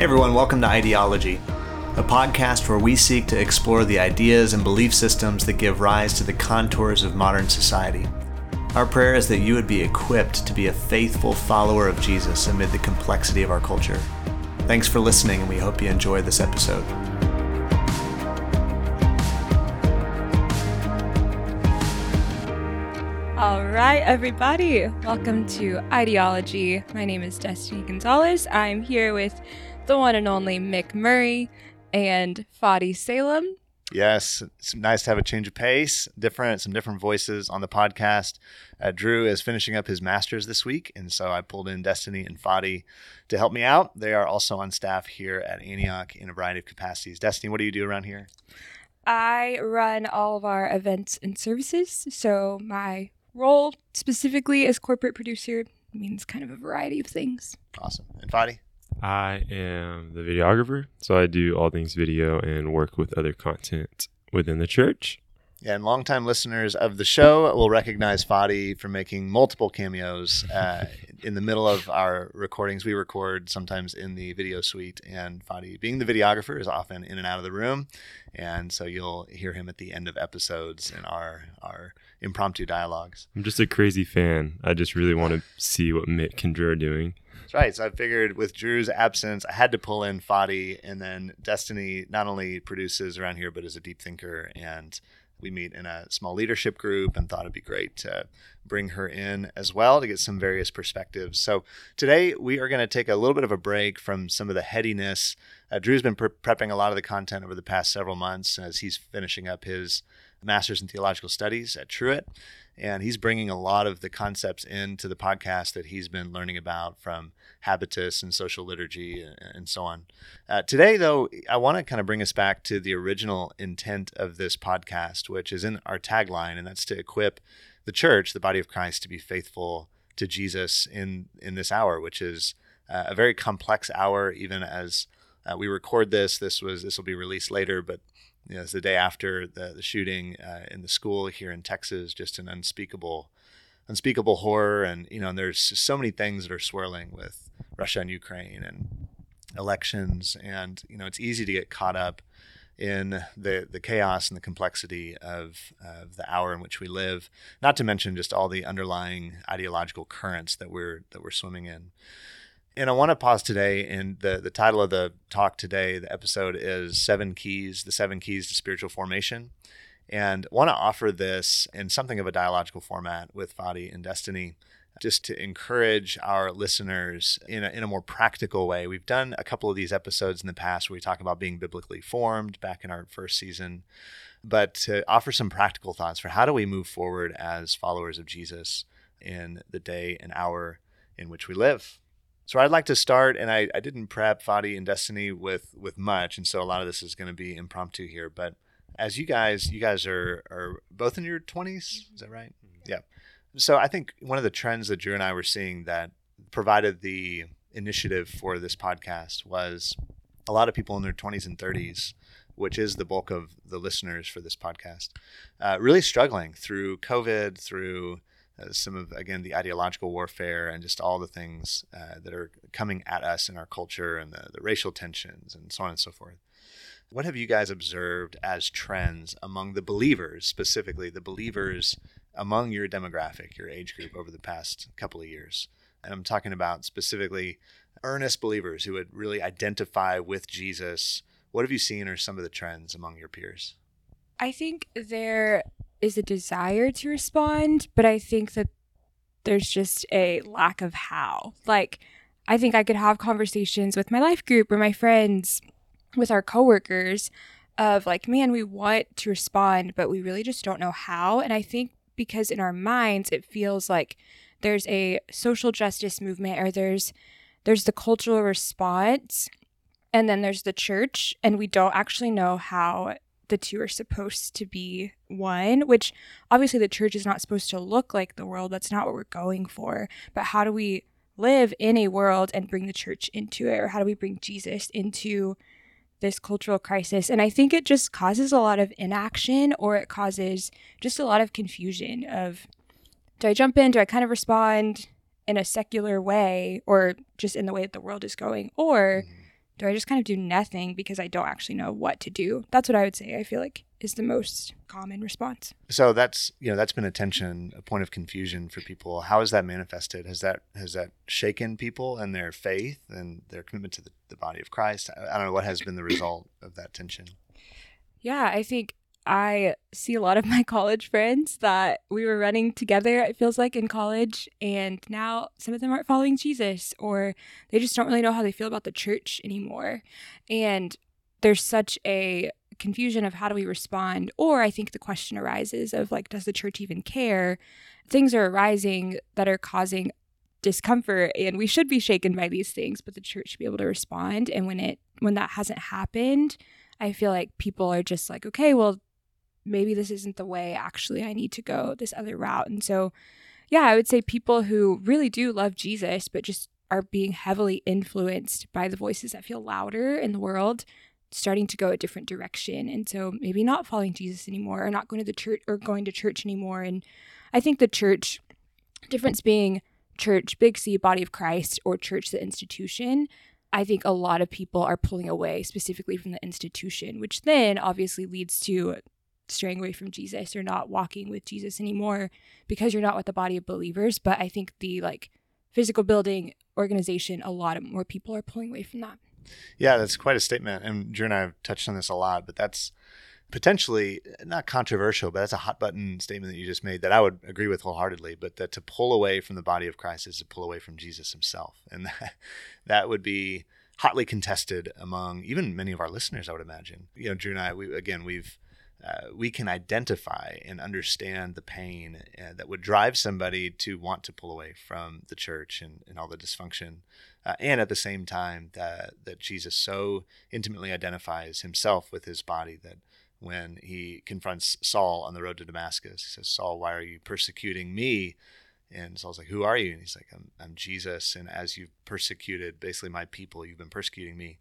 Hey everyone, welcome to Ideology, a podcast where we seek to explore the ideas and belief systems that give rise to the contours of modern society. Our prayer is that you would be equipped to be a faithful follower of Jesus amid the complexity of our culture. Thanks for listening, and we hope you enjoy this episode. All right, everybody, welcome to Ideology. My name is Destiny Gonzalez. I'm here with the one and only Mick Murray and Fadi Salem. Yes, it's nice to have a change of pace, different, some different voices on the podcast. Uh, Drew is finishing up his master's this week, and so I pulled in Destiny and Fadi to help me out. They are also on staff here at Antioch in a variety of capacities. Destiny, what do you do around here? I run all of our events and services. So my role specifically as corporate producer means kind of a variety of things. Awesome. And Fadi? I am the videographer, so I do all things video and work with other content within the church. Yeah, and longtime listeners of the show will recognize Fadi for making multiple cameos uh, in the middle of our recordings. We record sometimes in the video suite, and Fadi, being the videographer, is often in and out of the room, and so you'll hear him at the end of episodes in our our impromptu dialogues. I'm just a crazy fan. I just really want to see what Mick and Drew are doing. That's right. So I figured with Drew's absence, I had to pull in Fadi, and then Destiny not only produces around here, but is a deep thinker and we meet in a small leadership group and thought it'd be great to bring her in as well to get some various perspectives. So today we are going to take a little bit of a break from some of the headiness. Uh, Drew's been pre- prepping a lot of the content over the past several months as he's finishing up his master's in theological studies at Truett. And he's bringing a lot of the concepts into the podcast that he's been learning about from habitus and social liturgy and so on. Uh, today, though, I want to kind of bring us back to the original intent of this podcast, which is in our tagline, and that's to equip the church, the body of Christ, to be faithful to Jesus in in this hour, which is uh, a very complex hour. Even as uh, we record this, this was this will be released later, but you know, it's the day after the, the shooting uh, in the school here in Texas, just an unspeakable, unspeakable horror. And, you know, and there's so many things that are swirling with Russia and Ukraine and elections. And, you know, it's easy to get caught up in the, the chaos and the complexity of, of the hour in which we live, not to mention just all the underlying ideological currents that we're, that we're swimming in. And I want to pause today. And the, the title of the talk today, the episode is Seven Keys, the Seven Keys to Spiritual Formation. And I want to offer this in something of a dialogical format with Fadi and Destiny, just to encourage our listeners in a, in a more practical way. We've done a couple of these episodes in the past where we talk about being biblically formed back in our first season, but to offer some practical thoughts for how do we move forward as followers of Jesus in the day and hour in which we live. So I'd like to start, and I, I didn't prep Fadi and Destiny with with much, and so a lot of this is going to be impromptu here. But as you guys, you guys are are both in your twenties, is that right? Mm-hmm. Yeah. So I think one of the trends that Drew and I were seeing that provided the initiative for this podcast was a lot of people in their twenties and thirties which is the bulk of the listeners for this podcast, uh, really struggling through COVID, through uh, some of again the ideological warfare and just all the things uh, that are coming at us in our culture and the, the racial tensions and so on and so forth. What have you guys observed as trends among the believers specifically the believers among your demographic your age group over the past couple of years? And i'm talking about specifically earnest believers who would really identify with jesus. What have you seen are some of the trends among your peers? I think there is a desire to respond, but I think that there's just a lack of how. Like, I think I could have conversations with my life group or my friends, with our coworkers, of like, man, we want to respond, but we really just don't know how. And I think because in our minds, it feels like there's a social justice movement or there's there's the cultural response and then there's the church and we don't actually know how the two are supposed to be one, which obviously the church is not supposed to look like the world. That's not what we're going for. But how do we live in a world and bring the church into it? Or how do we bring Jesus into this cultural crisis? And I think it just causes a lot of inaction or it causes just a lot of confusion of do I jump in? Do I kind of respond in a secular way or just in the way that the world is going? Or mm-hmm. Do I just kind of do nothing because I don't actually know what to do? That's what I would say. I feel like is the most common response. So that's you know that's been a tension, a point of confusion for people. How has that manifested? Has that has that shaken people and their faith and their commitment to the, the body of Christ? I, I don't know what has been the result of that tension. Yeah, I think I see a lot of my college friends that we were running together, it feels like in college, and now some of them aren't following Jesus or they just don't really know how they feel about the church anymore. And there's such a confusion of how do we respond or i think the question arises of like does the church even care things are arising that are causing discomfort and we should be shaken by these things but the church should be able to respond and when it when that hasn't happened i feel like people are just like okay well maybe this isn't the way actually I need to go this other route. And so, yeah, I would say people who really do love Jesus, but just are being heavily influenced by the voices that feel louder in the world, starting to go a different direction. And so maybe not following Jesus anymore or not going to the church or going to church anymore. And I think the church difference being church, big C, body of Christ, or church, the institution. I think a lot of people are pulling away specifically from the institution, which then obviously leads to straying away from Jesus or not walking with Jesus anymore because you're not with the body of believers. But I think the like physical building organization, a lot of more people are pulling away from that. Yeah, that's quite a statement. And Drew and I have touched on this a lot, but that's potentially not controversial, but that's a hot button statement that you just made that I would agree with wholeheartedly. But that to pull away from the body of Christ is to pull away from Jesus himself. And that, that would be hotly contested among even many of our listeners, I would imagine. You know, Drew and I, we, again, we've uh, we can identify and understand the pain uh, that would drive somebody to want to pull away from the church and, and all the dysfunction. Uh, and at the same time, that, that Jesus so intimately identifies himself with his body that when he confronts Saul on the road to Damascus, he says, Saul, why are you persecuting me? And Saul's like, Who are you? And he's like, I'm, I'm Jesus. And as you've persecuted basically my people, you've been persecuting me.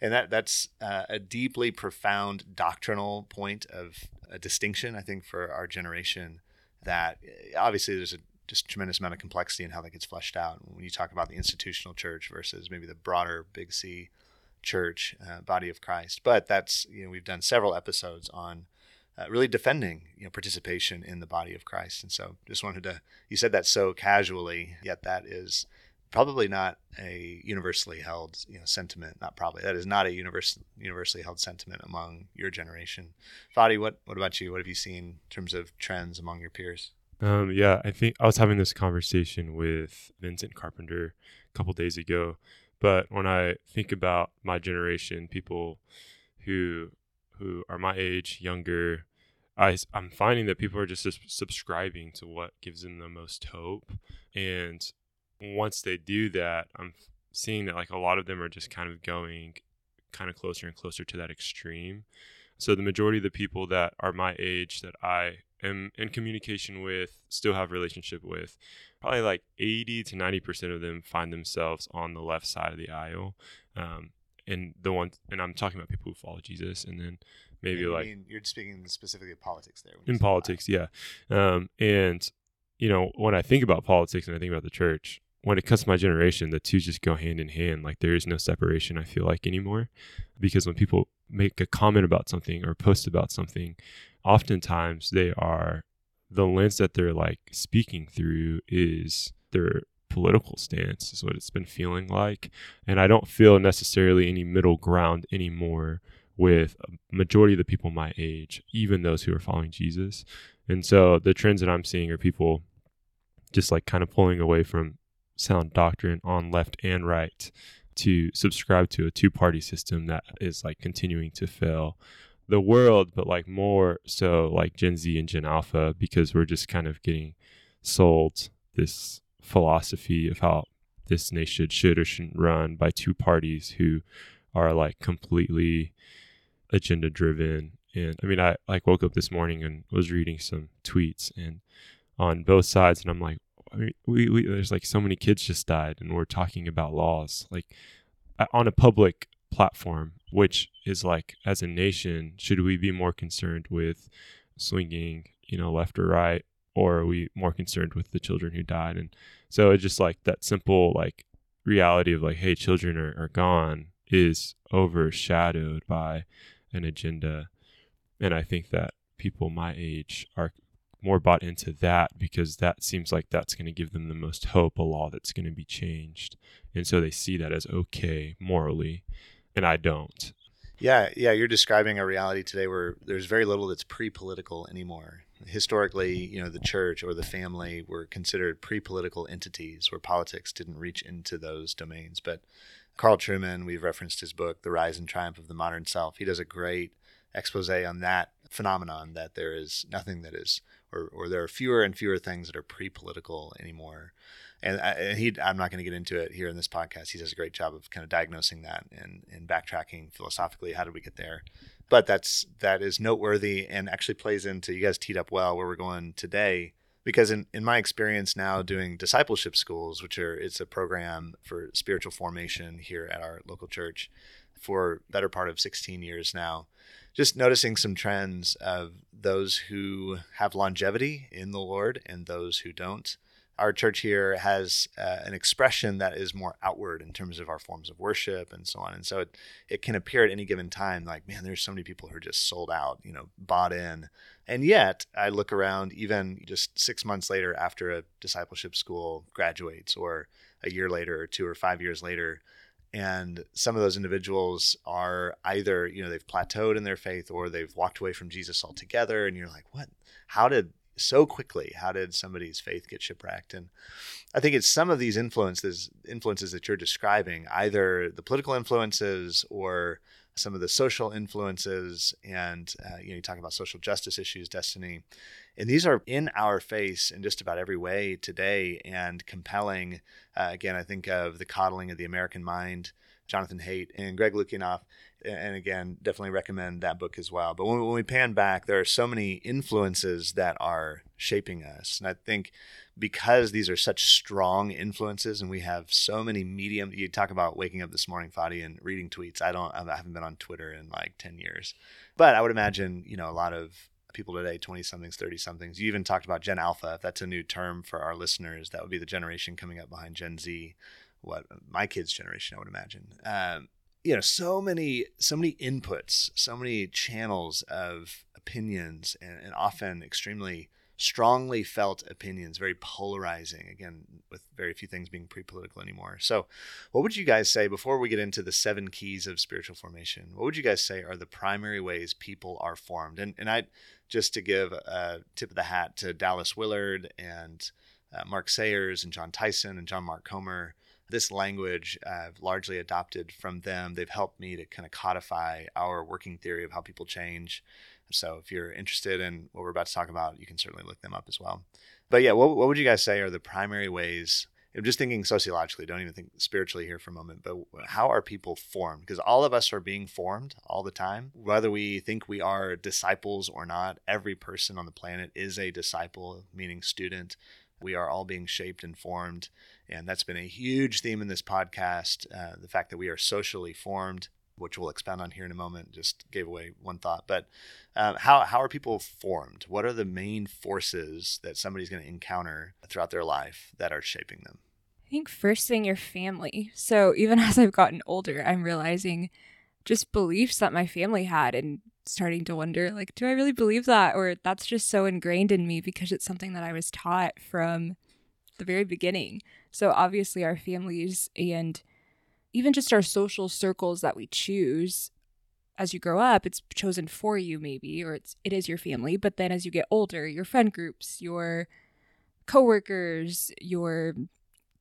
And that that's uh, a deeply profound doctrinal point of a distinction, I think, for our generation. That uh, obviously there's a just tremendous amount of complexity in how that gets fleshed out. When you talk about the institutional church versus maybe the broader big C church, uh, body of Christ. But that's, you know, we've done several episodes on uh, really defending you know participation in the body of Christ. And so just wanted to you said that so casually, yet that is probably not a universally held you know sentiment. Not probably that is not a universal universally held sentiment among your generation. Fadi, what what about you? What have you seen in terms of trends among your peers? Um, yeah, I think I was having this conversation with Vincent Carpenter a couple days ago. But when I think about my generation, people who who are my age, younger, I, I'm finding that people are just subscribing to what gives them the most hope. And once they do that, I'm seeing that like a lot of them are just kind of going kind of closer and closer to that extreme. So the majority of the people that are my age that I am in communication with, still have relationship with, probably like 80 to 90% of them find themselves on the left side of the aisle. Um, and the one and I'm talking about people who follow Jesus, and then maybe you like mean, you're speaking specifically of politics there. In politics, yeah, um, and you know when I think about politics and I think about the church, when it comes to my generation, the two just go hand in hand. Like there is no separation. I feel like anymore, because when people make a comment about something or post about something, oftentimes they are the lens that they're like speaking through is their political stance is what it's been feeling like and i don't feel necessarily any middle ground anymore with a majority of the people my age even those who are following jesus. And so the trends that i'm seeing are people just like kind of pulling away from sound doctrine on left and right to subscribe to a two party system that is like continuing to fail the world but like more so like gen z and gen alpha because we're just kind of getting sold this philosophy of how this nation should or shouldn't run by two parties who are like completely agenda driven and i mean i like woke up this morning and was reading some tweets and on both sides and i'm like I mean, we, we there's like so many kids just died and we're talking about laws like on a public platform which is like as a nation should we be more concerned with swinging you know left or right or are we more concerned with the children who died and so it's just like that simple like reality of like hey children are, are gone is overshadowed by an agenda. And I think that people my age are more bought into that because that seems like that's going to give them the most hope, a law that's going to be changed. And so they see that as okay morally, and I don't. Yeah, yeah, you're describing a reality today where there's very little that's pre-political anymore. Historically, you know, the church or the family were considered pre-political entities where politics didn't reach into those domains. But Carl Trueman, we've referenced his book, The Rise and Triumph of the Modern Self. He does a great expose on that phenomenon that there is nothing that is or, or there are fewer and fewer things that are pre-political anymore and, I, and he i'm not going to get into it here in this podcast he does a great job of kind of diagnosing that and, and backtracking philosophically how did we get there but that's that is noteworthy and actually plays into you guys teed up well where we're going today because in, in my experience now doing discipleship schools which are it's a program for spiritual formation here at our local church for better part of 16 years now just noticing some trends of those who have longevity in the Lord and those who don't. Our church here has uh, an expression that is more outward in terms of our forms of worship and so on. And so it, it can appear at any given time like, man, there's so many people who are just sold out, you know, bought in. And yet I look around even just six months later after a discipleship school graduates or a year later or two or five years later, and some of those individuals are either you know they've plateaued in their faith or they've walked away from jesus altogether and you're like what how did so quickly how did somebody's faith get shipwrecked and i think it's some of these influences influences that you're describing either the political influences or some of the social influences and uh, you know you talk about social justice issues destiny and these are in our face in just about every way today and compelling. Uh, again, I think of The Coddling of the American Mind, Jonathan Haidt and Greg Lukianoff. And again, definitely recommend that book as well. But when, when we pan back, there are so many influences that are shaping us. And I think because these are such strong influences and we have so many medium you talk about waking up this morning Fadi and reading tweets i don't i haven't been on twitter in like 10 years but i would imagine you know a lot of people today, 20 somethings, 30 somethings. You even talked about Gen Alpha. If that's a new term for our listeners, that would be the generation coming up behind Gen Z, what my kids' generation, I would imagine. Um, you know, so many, so many inputs, so many channels of opinions, and, and often extremely strongly felt opinions, very polarizing, again, with very few things being pre political anymore. So, what would you guys say before we get into the seven keys of spiritual formation? What would you guys say are the primary ways people are formed? And, and I, just to give a tip of the hat to Dallas Willard and uh, Mark Sayers and Jon Tyson and John Mark Comer. This language I've largely adopted from them. They've helped me to kind of codify our working theory of how people change so if you're interested in what we're about to talk about, you can certainly look them up as well. But yeah, what, what would you guys say are the primary ways? I'm just thinking sociologically, don't even think spiritually here for a moment, but how are people formed? Because all of us are being formed all the time. Whether we think we are disciples or not, every person on the planet is a disciple, meaning student. We are all being shaped and formed. And that's been a huge theme in this podcast uh, the fact that we are socially formed which we'll expound on here in a moment, just gave away one thought. But um, how, how are people formed? What are the main forces that somebody's going to encounter throughout their life that are shaping them? I think first thing, your family. So even as I've gotten older, I'm realizing just beliefs that my family had and starting to wonder, like, do I really believe that? Or that's just so ingrained in me because it's something that I was taught from the very beginning. So obviously, our families and even just our social circles that we choose as you grow up it's chosen for you maybe or it's it is your family. But then as you get older your friend groups your coworkers your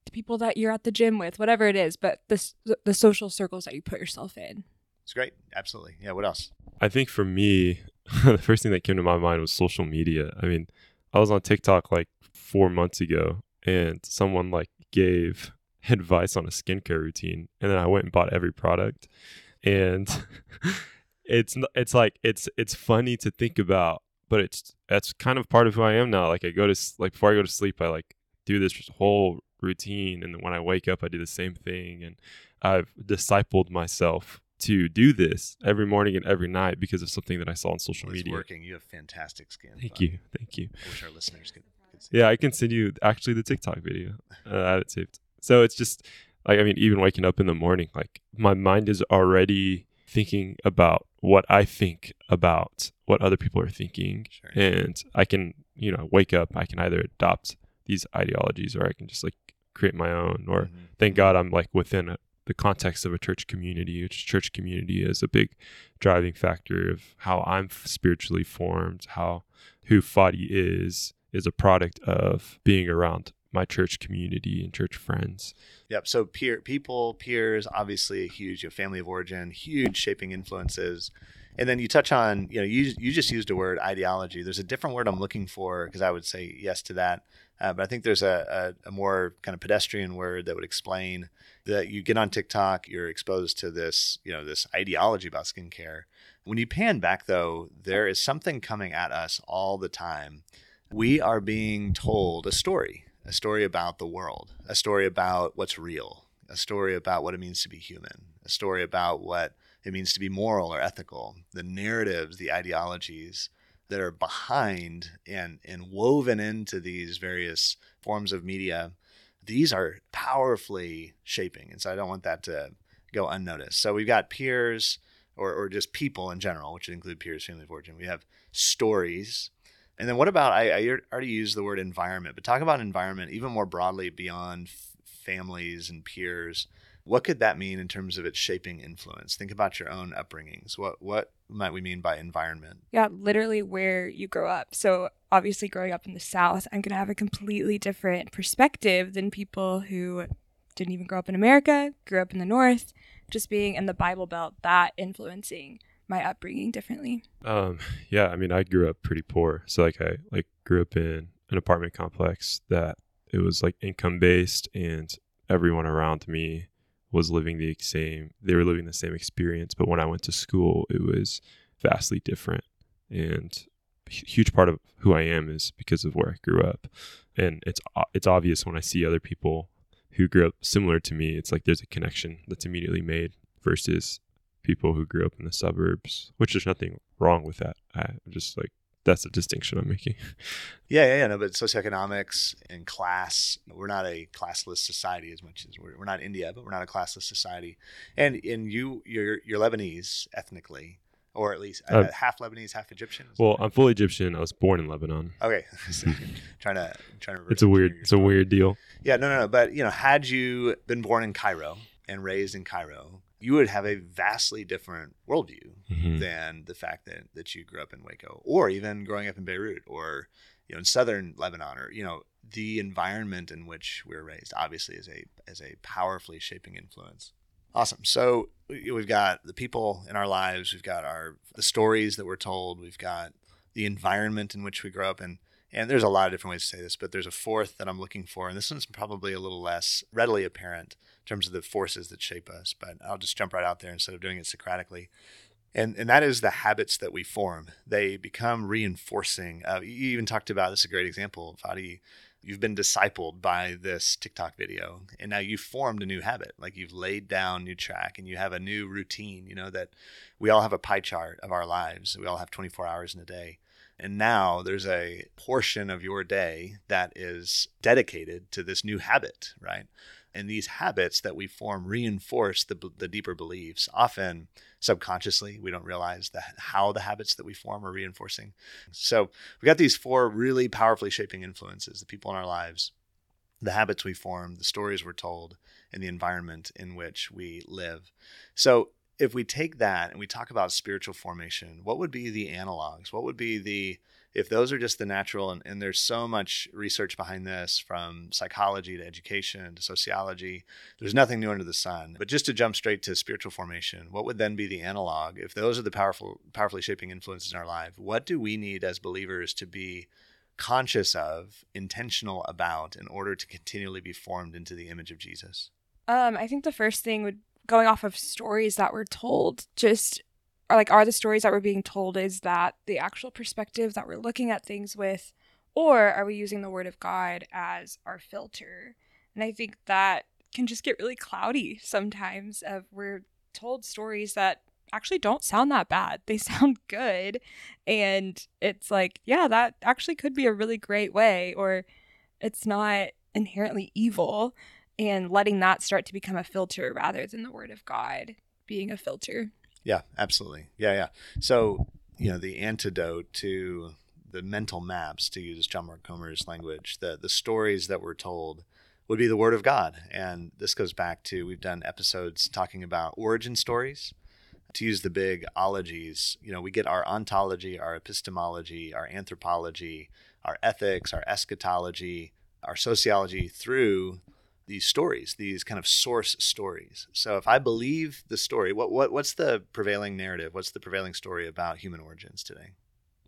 the people that you're at the gym with whatever it is but the the social circles that you put yourself in. It's great. Absolutely. Yeah what else? I think for me the first thing that came to my mind was social media. I mean i was on tiktok like 4 months ago and someone like gave advice on a skincare routine, and then I went and bought every product, and it's it's like it's it's funny to think about, but it's that's kind of part of who I am now. Like I go to like before I go to sleep, I like do this whole routine, and then when I wake up, I do the same thing, and I've discipled myself to do this every morning and every night because of something that I saw on social well, media. working. You have fantastic skin. Thank you. Thank you. I wish our listeners could. Yeah, I can send you actually the TikTok video. Uh, I have it saved. So it's just Like I mean, even waking up in the morning, like my mind is already thinking about what I think about what other people are thinking, Sure. and I can you know wake up. I can either adopt these ideologies or I can just like create my own. Or Mhm. thank God I'm like within a, the context of a church community, which church community is a big driving factor of how I'm spiritually formed, how who Fadi is is a product of being around my church community and church friends. Yep. So peer people, peers, obviously a huge you know, family of origin, huge shaping influences. And then you touch on, you know, you you just used a word ideology. There's a different word I'm looking for because I would say yes to that. Uh, but I think there's a, a, a more kind of pedestrian word that would explain that you get on TikTok, you're exposed to this, you know, this ideology about skincare. When you pan back though, there is something coming at us all the time. We are being told a story, a story about the world, a story about what's real, a story about what it means to be human, a story about what it means to be moral or ethical, the narratives, the ideologies that are behind and, and woven into these various forms of media. These are powerfully shaping. And so I don't want that to go unnoticed. So we've got peers or, or just people in general, which include peers, family origin. We have stories. And then what about, I, I already used the word environment, but talk about environment even more broadly beyond f- families and peers. What could that mean in terms of its shaping influence? Think about your own upbringings. What what might we mean by environment? Yeah, literally where you grow up. So, obviously, growing up in the South, I'm going to have a completely different perspective than people who didn't even grow up in America, grew up in the North, just being in the Bible Belt, that influencing my upbringing differently. Um, yeah, I mean, I grew up pretty poor, so like I like grew up in an apartment complex that it was like income based, and everyone around me was living the same. They were living the same experience, but when I went to school, it was vastly different, and a huge part of who I am is because of where I grew up, and it's it's obvious when I see other people who grew up similar to me. It's like there's a connection that's immediately made versus people who grew up in the suburbs, which there's nothing wrong with that. I just like that's a distinction I'm making. Yeah, yeah, yeah. No, but socioeconomics and class, we're not a classless society as much as we're, we're not India, but we're not a classless society. And and you, you're you're Lebanese ethnically, or at least uh, Uh, half Lebanese, half Egyptian. Well, that I'm fully Egyptian. I was born in Lebanon. okay. So trying to trying to. It's a weird it's a weird deal. Yeah, no, no, no. But you know, had you been born in Cairo and raised in Cairo, you would have a vastly different worldview Mhm. than the fact that that you grew up in Waco, or even growing up in Beirut, or you know, in southern Lebanon, or you know, the environment in which we're raised, obviously, is a is a powerfully shaping influence. Awesome. So we- we've got the people in our lives, we've got our the stories that we're told, we've got the environment in which we grow up in. And there's a lot of different ways to say this, but there's a fourth that I'm looking for, and this one's probably a little less readily apparent terms of the forces that shape us. But I'll just jump right out there instead of doing it Socratically. And, and that is the habits that we form. They become reinforcing. Uh, you even talked about this is a great example, Fadi. You've been discipled by this TikTok video, and now you've formed a new habit. Like you've laid down new track, and you have a new routine. You know that we all have a pie chart of our lives. We all have 24 hours in a day. And now there's a portion of your day that is dedicated to this new habit, right? And these habits that we form reinforce the, the deeper beliefs, often subconsciously. We don't realize that how the habits that we form are reinforcing. So we got these four really powerfully shaping influences the people in our lives, the habits we form, the stories we're told, and the environment in which we live. So if we take that and we talk about spiritual formation, what would be the analogs? What would be the if those are just the natural and, and there's so much research behind this from psychology to education to sociology there's nothing new under the sun. But just to jump straight to spiritual formation what would then be the analog? If those are the powerful powerfully shaping influences in our life what do we need as believers to be conscious of intentional about in order to continually be formed into the image of jesus? Um, I think the first thing would going off of stories that were told, just like are the stories that we're being told is that the actual perspective that we're looking at things with, or are we using the word of God as our filter? And I think that can just get really cloudy sometimes of we're told stories that actually don't sound that bad. They sound good. And it's like, yeah, that actually could be a really great way, or it's not inherently evil. and letting that start to become a filter rather than the word of God being a filter. Yeah, absolutely. Yeah, yeah. So, you know, the antidote to the mental maps, to use John Mark Comer's language, the, the stories that were told would be the Word of God. And this goes back to we've done episodes talking about origin stories. To use the big ologies, you know, we get our ontology, our epistemology, our anthropology, our ethics, our eschatology, our sociology through these stories, these kind of source stories. So if I believe the story, what what what's the prevailing narrative? What's the prevailing story about human origins today?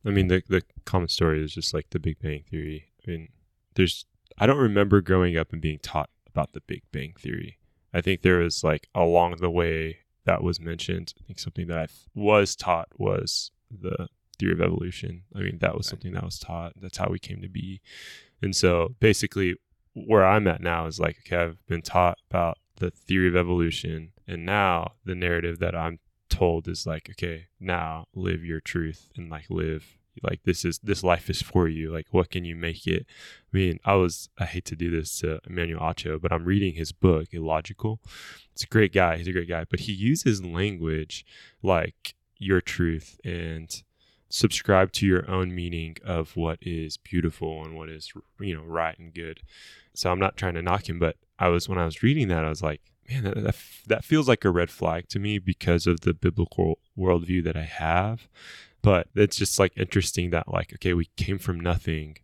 I mean, the the common story is just like the Big Bang Theory. I mean, there's I don't remember growing up and being taught about the Big Bang Theory. I think there was like along the way that was mentioned. I think something that I was taught was the theory of evolution. I mean, that was right. something that was taught. That's how we came to be. And so basically, where I'm at now is like, okay, I've been taught about the theory of evolution, and now the narrative that I'm told is like, okay, now live your truth and like live like this is this life is for you. Like what can you make it? I mean i was i hate to do this to emmanuel acho but i'm reading his book illogical. It's a great guy he's a great guy but he uses language like your truth and subscribe to your own meaning of what is beautiful and what is you know right and good. So i'm not trying to knock him but i was when i was reading that i was like man that, that, that feels like a red flag to me because of the biblical worldview that i have. But it's just like interesting that like okay we came from nothing.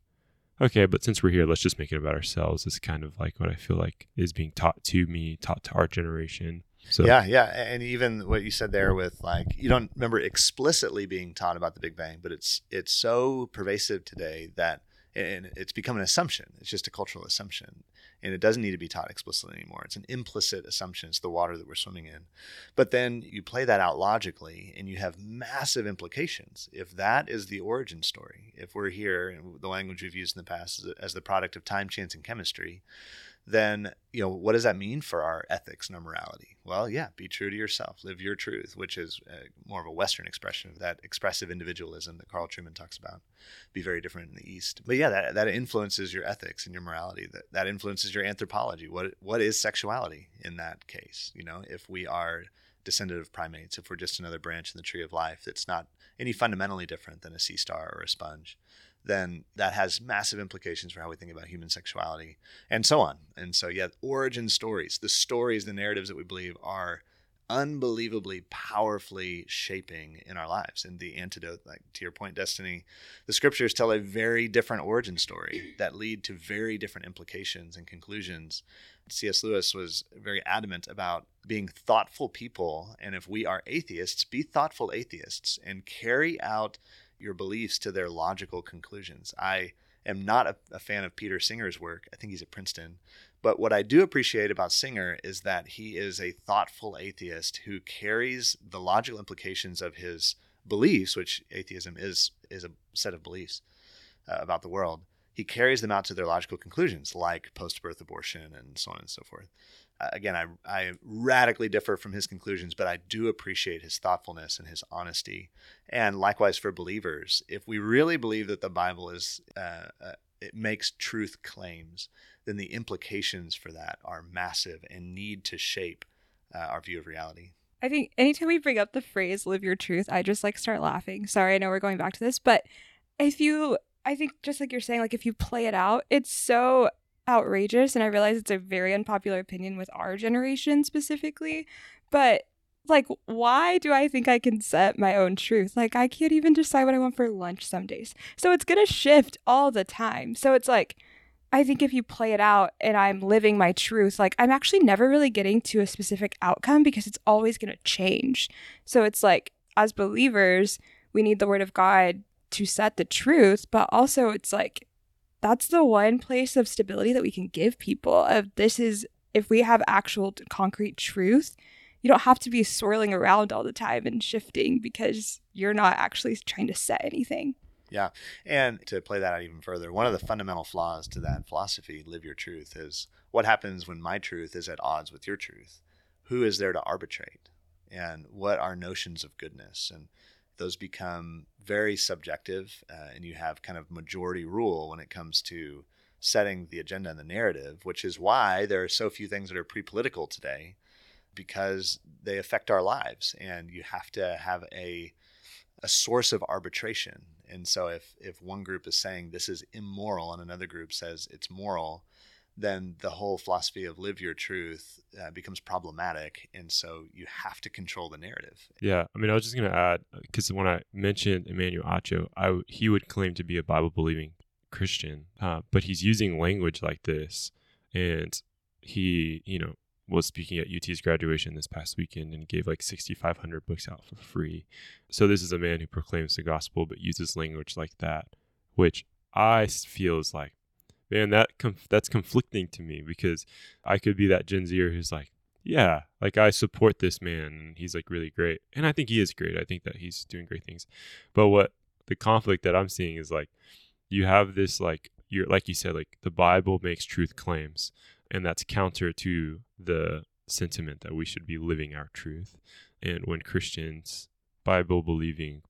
Okay but since we're here let's just make it about ourselves is kind of like what i feel like is being taught to me taught to our generation so yeah, yeah, and even what you said there with like you don't remember explicitly being taught about the Big Bang, but it's it's so pervasive today that and it's become an assumption. It's just a cultural assumption, and it doesn't need to be taught explicitly anymore. It's an implicit assumption. It's the water that we're swimming in. But then you play that out logically, and you have massive implications. If that is the origin story, if we're here, and the language we've used in the past as the product of time, chance, and chemistry, then you know what does that mean for our ethics and our morality? Well yeah be true to yourself live your truth which is uh, more of a western expression of that expressive individualism that carl trueman talks about be very different in the east. But yeah that, that influences your ethics and your morality that, that influences your anthropology. What what is sexuality in that case? You know if we are descendant of primates if we're just another branch in the tree of life that's not any fundamentally different than a sea star or a sponge then that has massive implications for how we think about human sexuality and so on. And so, yeah, origin stories, the stories, the narratives that we believe are unbelievably powerfully shaping in our lives. And the antidote, like to your point, Destiny, the scriptures tell a very different origin story that lead to very different implications and conclusions. C.S. Lewis was very adamant about being thoughtful people. And if we are atheists, be thoughtful atheists and carry out your beliefs to their logical conclusions. I am not a, a, fan of Peter Singer's work. I think he's at Princeton. But what I do appreciate about Singer is that he is a thoughtful atheist who carries the logical implications of his beliefs, which atheism is is a set of beliefs uh, about the world. He carries them out to their logical conclusions, like post-birth abortion and so on and so forth again, I, I radically differ from his conclusions, but I do appreciate his thoughtfulness and his honesty. And likewise for believers, if we really believe that the Bible is, uh, uh, it makes truth claims, then the implications for that are massive and need to shape uh, our view of reality. I think anytime we bring up the phrase live your truth, I just like start laughing. Sorry, I know we're going back to this, but if you, I think just like you're saying, like if you play it out, it's so outrageous and I realize it's a very unpopular opinion with our generation specifically, but like why do I think I can set my own truth? Like I can't even decide what I want for lunch some days. So it's going to shift all the time. So it's like I think if you play it out and I'm living my truth, like I'm actually never really getting to a specific outcome because it's always going to change. So it's like as believers, we need the word of God to set the truth, but also it's like that's the one place of stability that we can give people of this is if we have actual concrete truth you don't have to be swirling around all the time and shifting because you're not actually trying to set anything. Yeah. And to play that out even further one of the fundamental flaws to that philosophy live your truth is what happens when my truth is at odds with your truth? Who is there to arbitrate? And what are notions of goodness? And those become very subjective, uh, and you have kind of majority rule when it comes to setting the agenda and the narrative, which is why there are so few things that are pre political today because they affect our lives and you have to have a a source of arbitration. And so if if one group is saying this is immoral and another group says it's moral, then the whole philosophy of live your truth uh, becomes problematic and so you have to control the narrative. Yeah i mean i was just going to add because when i mentioned emmanuel acho I, he would claim to be a bible believing christian uh, but he's using language like this and he you know was speaking at ut's graduation this past weekend and gave like 6500 books out for free. So this is a man who proclaims the gospel but uses language like that which i feel is like man, that conf- that's conflicting to me because I could be that Gen Zer who's like, yeah, like I support this man and he's like really great. And I think he is great. I think that he's doing great things. But what the conflict that I'm seeing is like you have this like you're like you said like the Bible makes truth claims and that's counter to the sentiment that we should be living our truth. And when Christians, Bible believing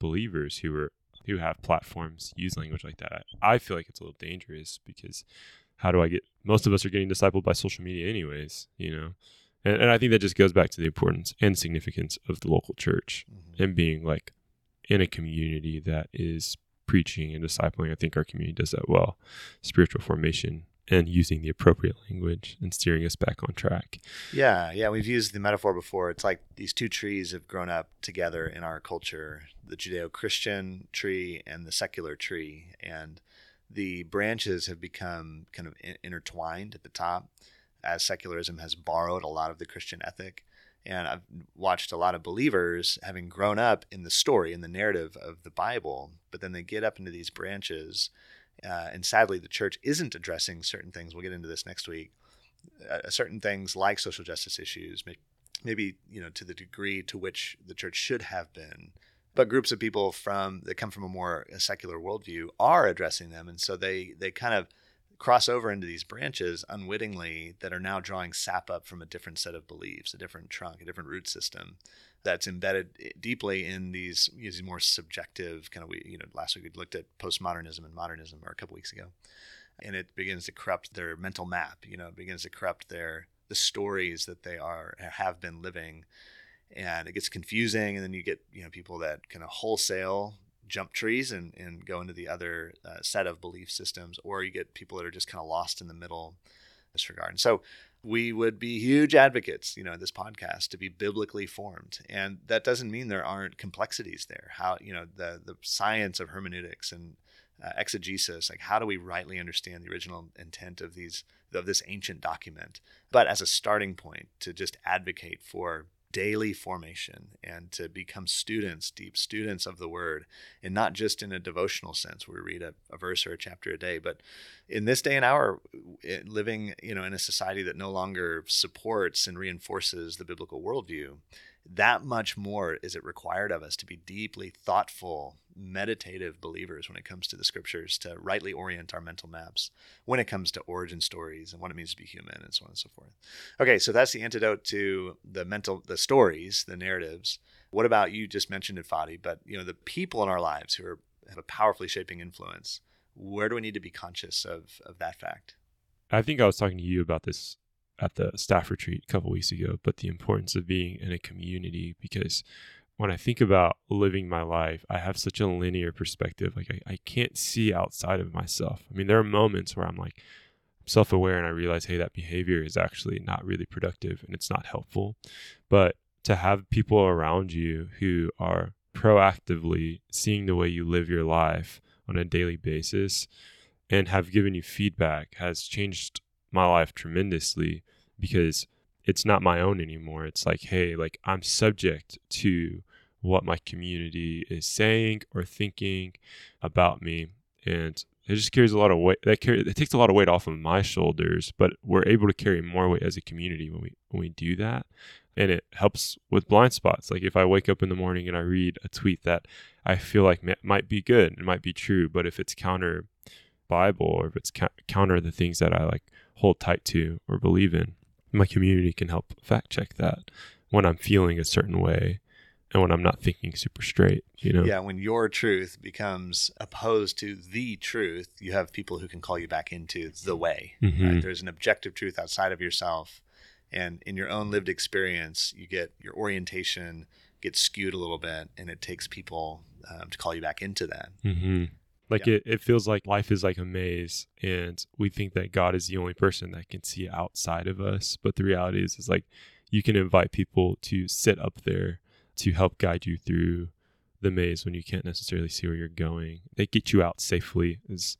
believers who are who have platforms use language like that. I feel like it's a little dangerous because how do I get most of us are getting discipled by social media anyways, you know? And, and I think that just goes back to the importance and significance of the local church mm-hmm. and being like in a community that is preaching and discipling. I think our community does that well. Spiritual formation and using the appropriate language and steering us back on track. Yeah, yeah, we've used the metaphor before. It's like these two trees have grown up together in our culture the Judeo Christian tree and the secular tree. And the branches have become kind of intertwined at the top as secularism has borrowed a lot of the Christian ethic. And I've watched a lot of believers having grown up in the story, in the narrative of the Bible, but then they get up into these branches uh, and sadly, the church isn't addressing certain things. We'll get into this next week. Uh, certain things like social justice issues, maybe you know to the degree to which the church should have been, but groups of people from that come from a more a secular worldview are addressing them, and so they they kind of cross over into these branches unwittingly that are now drawing sap up from a different set of beliefs, a different trunk, a different root system that's embedded eh, deeply in these, these more subjective kind of we you know last week we looked at postmodernism and modernism or a couple weeks ago and it begins to corrupt their mental map you know it begins to corrupt their the stories that they are have been living and it gets confusing and then you get you know people that kind of wholesale jump trees and, and go into the other uh, set of belief systems or you get people that are just kind of lost in the middle in this regard and so we would be huge advocates, you know, in this podcast to be biblically formed. And that doesn't mean there aren't complexities there. How, you know, the the science of hermeneutics and uh, exegesis, like how do we rightly understand the original intent of these of this ancient document? But as a starting point to just advocate for daily formation and to become students, deep students of the word, and not just in a devotional sense. Where we read a, a verse or a chapter a day, but in this day and hour, living you know in a society that no longer supports and reinforces the biblical worldview, that much more is it required of us to be deeply thoughtful, meditative believers when it comes to the scriptures, to rightly orient our mental maps when it comes to origin stories and what it means to be human and so on and so forth. Okay, so that's the antidote to the mental, the stories, the narratives. What about you just mentioned it, Fadi, but you know, the people in our lives who are, have a powerfully shaping influence. Where do we need to be conscious of, of that fact? I think I was talking to you about this at the staff retreat a couple weeks ago, but the importance of being in a community because when I think about living my life, I have such a linear perspective. Like I, I can't see outside of myself. I mean, there are moments where I'm like self aware and I realize, hey, that behavior is actually not really productive and it's not helpful. But to have people around you who are proactively seeing the way you live your life on a daily basis and have given you feedback has changed my life tremendously because it's not my own anymore. It's like, hey, like I'm subject to what my community is saying or thinking about me. And it just carries a lot of weight. That carry, it takes a lot of weight off of my shoulders, but we're able to carry more weight as a community when we when we do that. And it helps with blind spots. Like if I wake up in the morning and I read a tweet that I feel like might be good, it might be true, but if it's counter Bible or if it's ca- counter the things that I like hold tight to or believe in. My community can help fact check that when I'm feeling a certain way and when I'm not thinking super straight, you know? Yeah, when your truth becomes opposed to the truth, you have people who can call you back into the way. Mhm. Right? There's an objective truth outside of yourself. And in your own lived experience, you get your orientation gets skewed a little bit, and it takes people um, to call you back into that. hmm Like Yeah. it, it feels like life is like a maze, and we think that God is the only person that can see outside of us. But the reality is, is like you can invite people to sit up there to help guide you through the maze when you can't necessarily see where you're going. They get you out safely. Is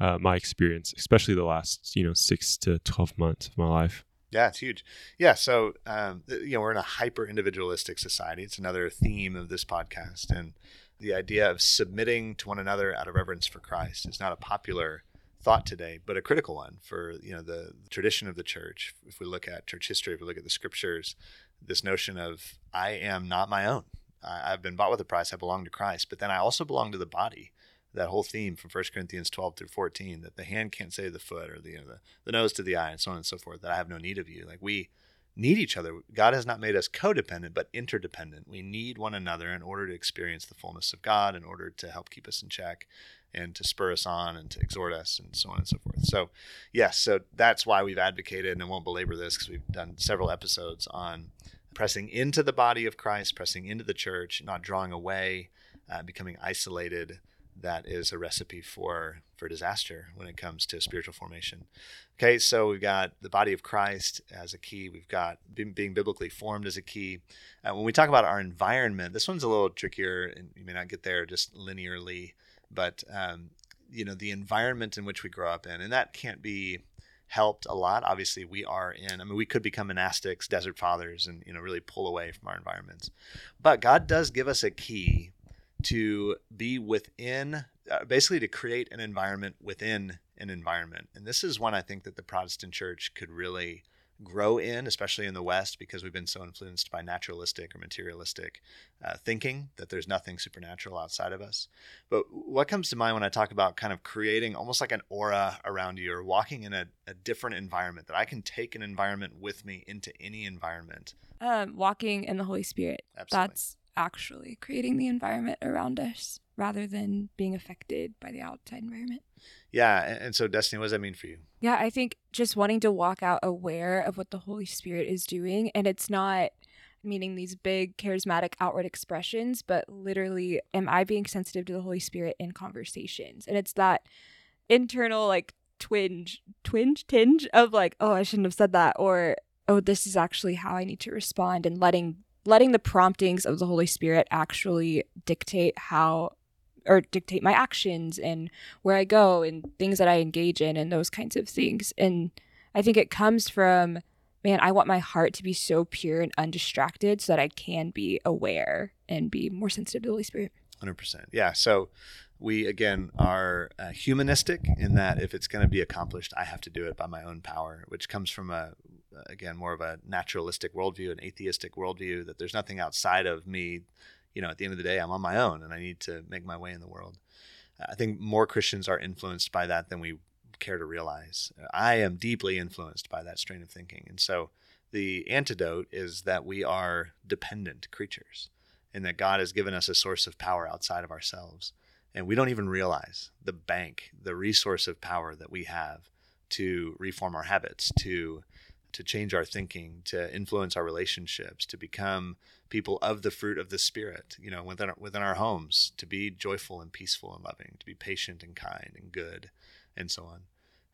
uh, my experience, especially the last you know six to twelve months of my life. Yeah, it's huge. Yeah, so um, you know we're in a hyper individualistic society. It's another theme of this podcast, and the idea of submitting to one another out of reverence for Christ is not a popular thought today, but a critical one for you know the tradition of the church. If we look at church history, if we look at the scriptures, this notion of I am not my own. I, I've been bought with a price. I belong to Christ, but then I also belong to the body. That whole theme from 1 Corinthians 12 through 14 that the hand can't say to the foot or the, you know, the the nose to the eye and so on and so forth that I have no need of you. Like we need each other. God has not made us codependent, but interdependent. We need one another in order to experience the fullness of God, in order to help keep us in check and to spur us on and to exhort us and so on and so forth. So, yes, so that's why we've advocated, and I won't belabor this because we've done several episodes on pressing into the body of Christ, pressing into the church, not drawing away, uh, becoming isolated. That is a recipe for for disaster when it comes to spiritual formation. Okay, so we've got the body of Christ as a key. We've got being, biblically formed as a key. Uh, when we talk about our environment, this one's a little trickier, and you may not get there just linearly. But um, you know, the environment in which we grow up in, and that can't be helped a lot. Obviously, we are in. I mean, we could become monastics, desert fathers, and you know, really pull away from our environments. But God does give us a key to be within, uh, basically, to create an environment within an environment. And this is one I think that the Protestant church could really grow in, especially in the West, because we've been so influenced by naturalistic or materialistic uh, thinking that there's nothing supernatural outside of us. But what comes to mind when I talk about kind of creating almost like an aura around you or walking in a, a different environment, that I can take an environment with me into any environment? Um, walking in the Holy Spirit. Absolutely. That's actually creating the environment around us rather than being affected by the outside environment. Yeah. And, and so, Destiny, what does that mean for you? Yeah, I think just wanting to walk out aware of what the Holy Spirit is doing. And it's not meaning these big charismatic outward expressions, but literally, am I being sensitive to the Holy Spirit in conversations? And it's that internal, like, twinge, twinge, tinge of like, oh, I shouldn't have said that. Or, oh, this is actually how I need to respond and letting letting the promptings of the Holy Spirit actually dictate how or dictate my actions and where I go and things that I engage in and those kinds of things. And I think it comes from, man, I want my heart to be so pure and undistracted so that I can be aware and be more sensitive to the Holy Spirit. 100%. Yeah. So, we again are uh, humanistic in that if it's going to be accomplished, I have to do it by my own power, which comes from a again more of a naturalistic worldview, an atheistic worldview that there's nothing outside of me. You know, at the end of the day, I'm on my own and I need to make my way in the world. I think more Christians are influenced by that than we care to realize. I am deeply influenced by that strain of thinking, and so the antidote is that we are dependent creatures, and that God has given us a source of power outside of ourselves and we don't even realize the bank, the resource of power that we have to reform our habits, to to change our thinking, to influence our relationships, to become people of the fruit of the spirit, you know, within our, within our homes, to be joyful and peaceful and loving, to be patient and kind and good, and so on.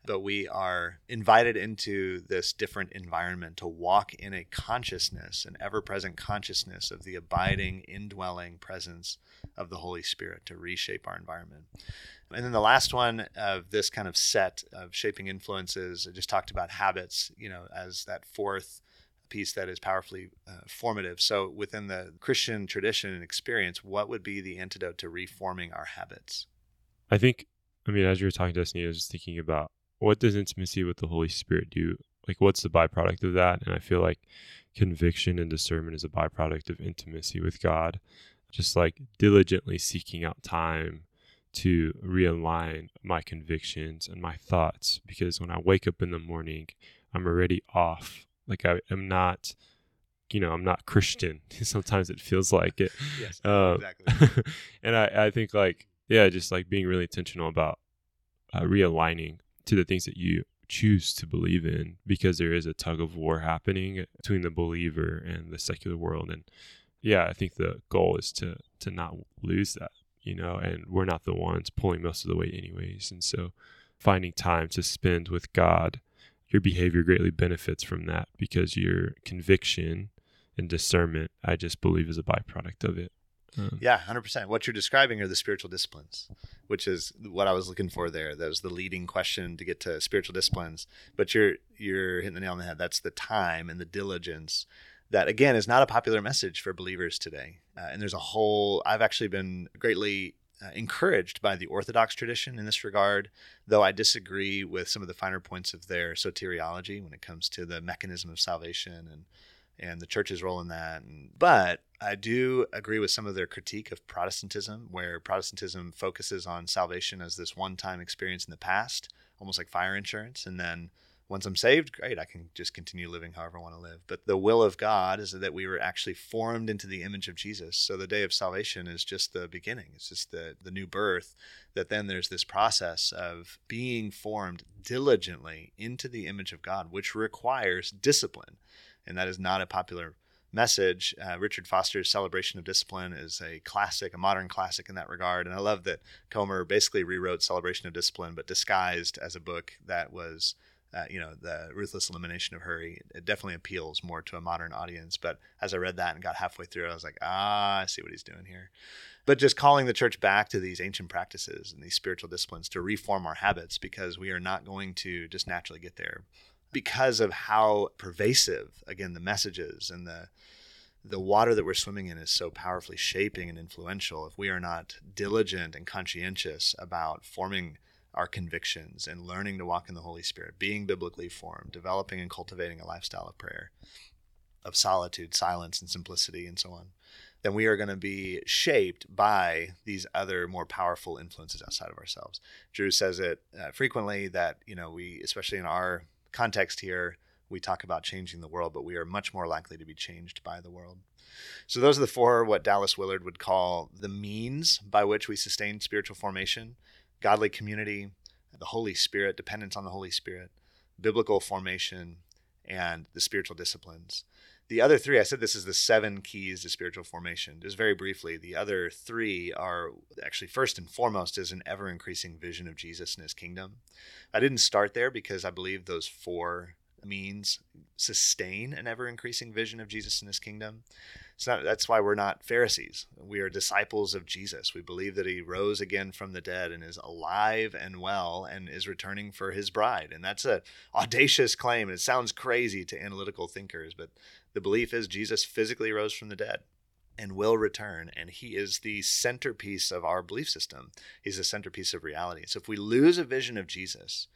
But we are invited into this different environment to walk in a consciousness, an ever present consciousness of the abiding, indwelling presence of the Holy Spirit to reshape our environment. And then the last one of this kind of set of shaping influences, I just talked about habits, you know, as that fourth piece that is powerfully uh, formative. So within the Christian tradition and experience, what would be the antidote to reforming our habits? I think, I mean, as you were talking, to Destiny, I was just thinking about what does intimacy with the Holy Spirit do? Like, what's the byproduct of that? And I feel like conviction and discernment is a byproduct of intimacy with God. Just like diligently seeking out time to realign my convictions and my thoughts. Because when I wake up in the morning, I'm already off. Like, I am not you know I'm not Christian. Sometimes it feels like it. Yes, Um, exactly. and I, I think like yeah, just like being really intentional about uh, realigning to the things that you choose to believe in, because there is a tug of war happening between the believer and the secular world. And yeah, I think the goal is to to not lose that, you know. And we're not the ones pulling most of the weight, anyways. And so, finding time to spend with God, your behavior greatly benefits from that because your conviction and discernment, I just believe, is a byproduct of it. Um, Yeah, hundred percent. What you're describing are the spiritual disciplines, which is what I was looking for there. That was the leading question to get to spiritual disciplines. But you're you're hitting the nail on the head. That's the time and the diligence that again is not a popular message for believers today. Uh, and there's a whole. I've actually been greatly uh, encouraged by the Orthodox tradition in this regard, though I disagree with some of the finer points of their soteriology when it comes to the mechanism of salvation and and the church's role in that. But I do agree with some of their critique of Protestantism, where Protestantism focuses on salvation as this one time experience in the past, almost like fire insurance. And then once I'm saved, great, I can just continue living however I want to live. But the will of God is that we were actually formed into the image of Jesus. So the day of salvation is just the beginning, it's just the, the new birth. That then there's this process of being formed diligently into the image of God, which requires discipline and that is not a popular message. Uh, Richard Foster's Celebration of Discipline is a classic, a modern classic in that regard. And I love that Comer basically rewrote Celebration of Discipline, but disguised as a book that was, uh, you know, the ruthless elimination of hurry. It definitely appeals more to a modern audience. But as I read that and got halfway through, I was like, ah, I see what he's doing here. But just calling the church back to these ancient practices and these spiritual disciplines to reform our habits because we are not going to just naturally get there because of how pervasive again the messages and the the water that we're swimming in is so powerfully shaping and influential if we are not diligent and conscientious about forming our convictions and learning to walk in the holy spirit being biblically formed developing and cultivating a lifestyle of prayer of solitude silence and simplicity and so on then we are going to be shaped by these other more powerful influences outside of ourselves. Drew says it uh, frequently that you know we especially in our context here, we talk about changing the world, but we are much more likely to be changed by the world. So, those are the four what Dallas Willard would call the means by which we sustain spiritual formation godly community, the Holy Spirit, dependence on the Holy Spirit, biblical formation, and the spiritual disciplines. The other three, I said this is the seven keys to spiritual formation. Just very briefly, the other three are actually first and foremost is an ever increasing vision of Jesus and his kingdom. I didn't start there because I believe those four means sustain an ever increasing vision of Jesus and his kingdom. It's not, that's why we're not Pharisees. We are disciples of Jesus. We believe that he rose again from the dead and is alive and well and is returning for his bride. And that's a audacious claim. It sounds crazy to analytical thinkers, but the belief is Jesus physically rose from the dead and will return. And he is the centerpiece of our belief system. He's the centerpiece of reality. So if we lose a vision of Jesus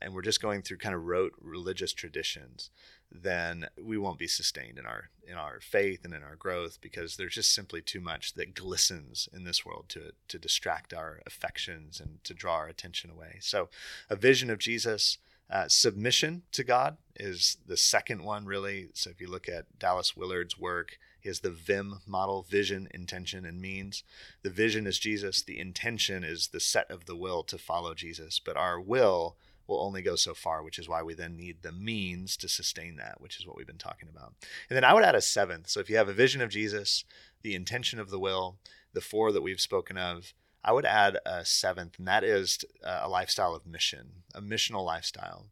and we're just going through kind of rote religious traditions, then we won't be sustained in our in our faith and in our growth because there's just simply too much that glistens in this world to to distract our affections and to draw our attention away. So a vision of Jesus uh, submission to God is the second one, really. So if you look at Dallas Willard's work, he has the VIM model vision, intention, and means. The vision is Jesus, the intention is the set of the will to follow Jesus. But our will will only go so far, which is why we then need the means to sustain that, which is what we've been talking about. And then I would add a seventh. So if you have a vision of Jesus, the intention of the will, the four that we've spoken of, I would add a seventh, and that is a lifestyle of mission, a missional lifestyle.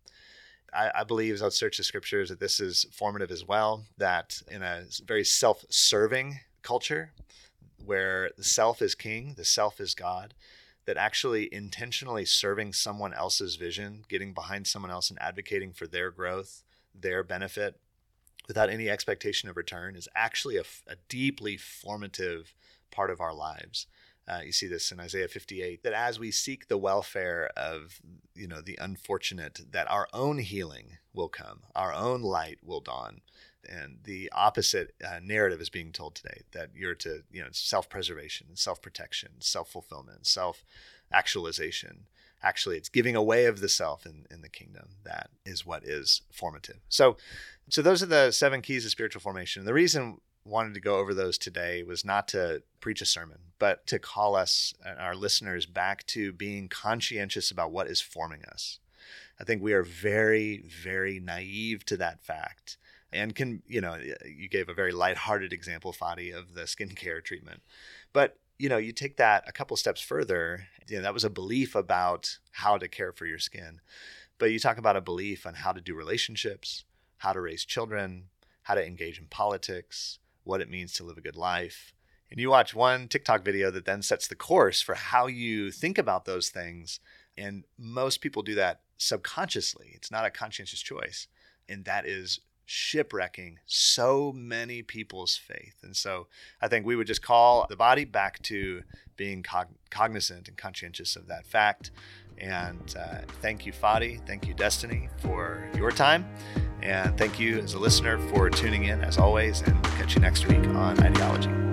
I, I believe, as I search the scriptures, that this is formative as well. That in a very self-serving culture, where the self is king, the self is God, that actually intentionally serving someone else's vision, getting behind someone else and advocating for their growth, their benefit, without any expectation of return, is actually a, a deeply formative part of our lives. Uh, you see this in Isaiah 58 that as we seek the welfare of you know the unfortunate, that our own healing will come, our own light will dawn, and the opposite uh, narrative is being told today that you're to you know self-preservation, self-protection, self-fulfillment, self-actualization. actually it's giving away of the self in, in the kingdom that is what is formative. So, so those are the seven keys of spiritual formation. The reason wanted to go over those today was not to preach a sermon, but to call us our listeners back to being conscientious about what is forming us. I think we are very, very naive to that fact and can, you know, you gave a very lighthearted example, Fadi, of the skincare treatment. But, you know, you take that a couple steps further, you know, that was a belief about how to care for your skin. But you talk about a belief on how to do relationships, how to raise children, how to engage in politics, what it means to live a good life. And you watch one TikTok video that then sets the course for how you think about those things. And most people do that subconsciously. It's not a conscientious choice. And that is shipwrecking so many people's faith. And so I think we would just call the body back to being cog- cognizant and conscientious of that fact. And uh, thank you, Fadi. Thank you, Destiny, for your time. And thank you as a listener for tuning in as always. And we'll catch you next week on Ideology.